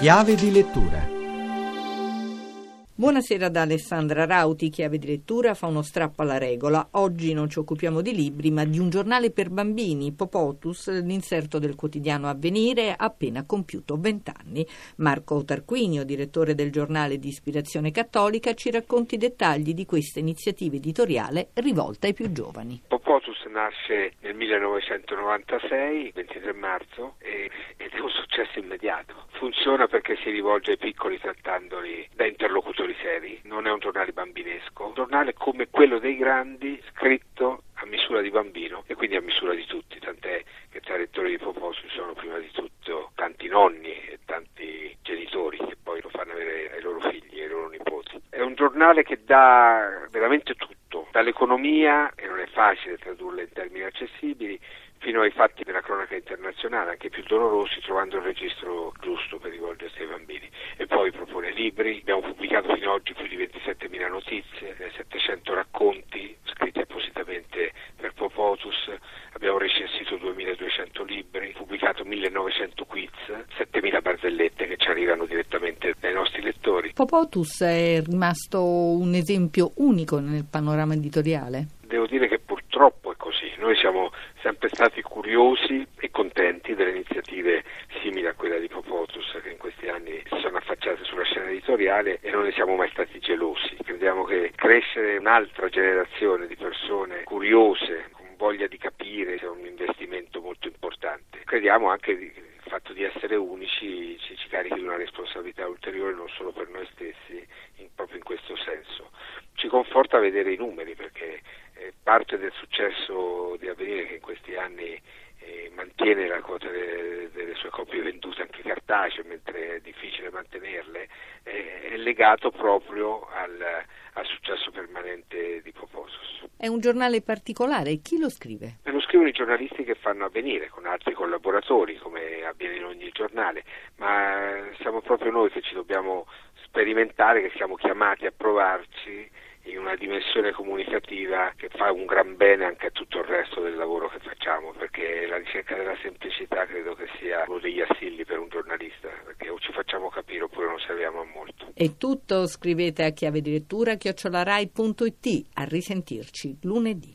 Chiave di lettura Buonasera da Alessandra Rauti, chiave di lettura, fa uno strappo alla regola. Oggi non ci occupiamo di libri, ma di un giornale per bambini, Popotus, l'inserto del quotidiano Avvenire, ha appena compiuto vent'anni. Marco Tarquinio, direttore del giornale di ispirazione cattolica, ci racconta i dettagli di questa iniziativa editoriale rivolta ai più giovani. Popotus nasce nel 1996, 23 marzo, ed è. Funziona perché si rivolge ai piccoli trattandoli da interlocutori seri, non è un giornale bambinesco, un giornale come quello dei grandi, scritto a misura di bambino e quindi a misura di tutti, tant'è che tra i lettori di Popò ci sono prima di tutto tanti nonni e tanti genitori che poi lo fanno avere ai loro figli e ai loro nipoti. È un giornale che dà veramente tutto, dall'economia, facile tradurla in termini accessibili, fino ai fatti della cronaca internazionale, anche più dolorosi, trovando il registro giusto per rivolgersi ai bambini. E poi propone libri, abbiamo pubblicato fino ad oggi più di 27.000 notizie, 700 racconti scritti appositamente per Popotus, abbiamo recensito 2.200 libri, pubblicato 1.900 quiz, 7.000 barzellette che ci arrivano direttamente dai nostri lettori. Popotus è rimasto un esempio unico nel panorama editoriale? Devo dire che purtroppo è così, noi siamo sempre stati curiosi e contenti delle iniziative simili a quella di Popotus che in questi anni si sono affacciate sulla scena editoriale e non ne siamo mai stati gelosi. Crediamo che crescere un'altra generazione di persone curiose, con voglia di capire, sia un investimento molto importante. Crediamo anche che il fatto di essere unici ci, ci carichi di una responsabilità ulteriore non solo per noi stessi, in, proprio in questo senso. Ci conforta vedere i numeri perché eh, parte del successo di Avvenire che in questi anni eh, mantiene la quota de, delle sue copie cartacee, mentre è difficile mantenerle, è legato proprio al, al, successo permanente di Proposus. È un giornale particolare, chi lo scrive? lo scrivono i giornalisti che fanno avvenire con altri collaboratori, come avviene in ogni giornale, ma siamo proprio noi che ci dobbiamo sperimentare, che siamo chiamati a provarci in una dimensione comunicativa che fa un gran bene anche a tutto il resto del lavoro che facciamo, perché la ricerca della semplicità credo che sia uno degli assilli per un giornalista, perché o ci facciamo capire oppure non serviamo E tutto scrivete a chiave di lettura chiocciolarai.it. A risentirci lunedì.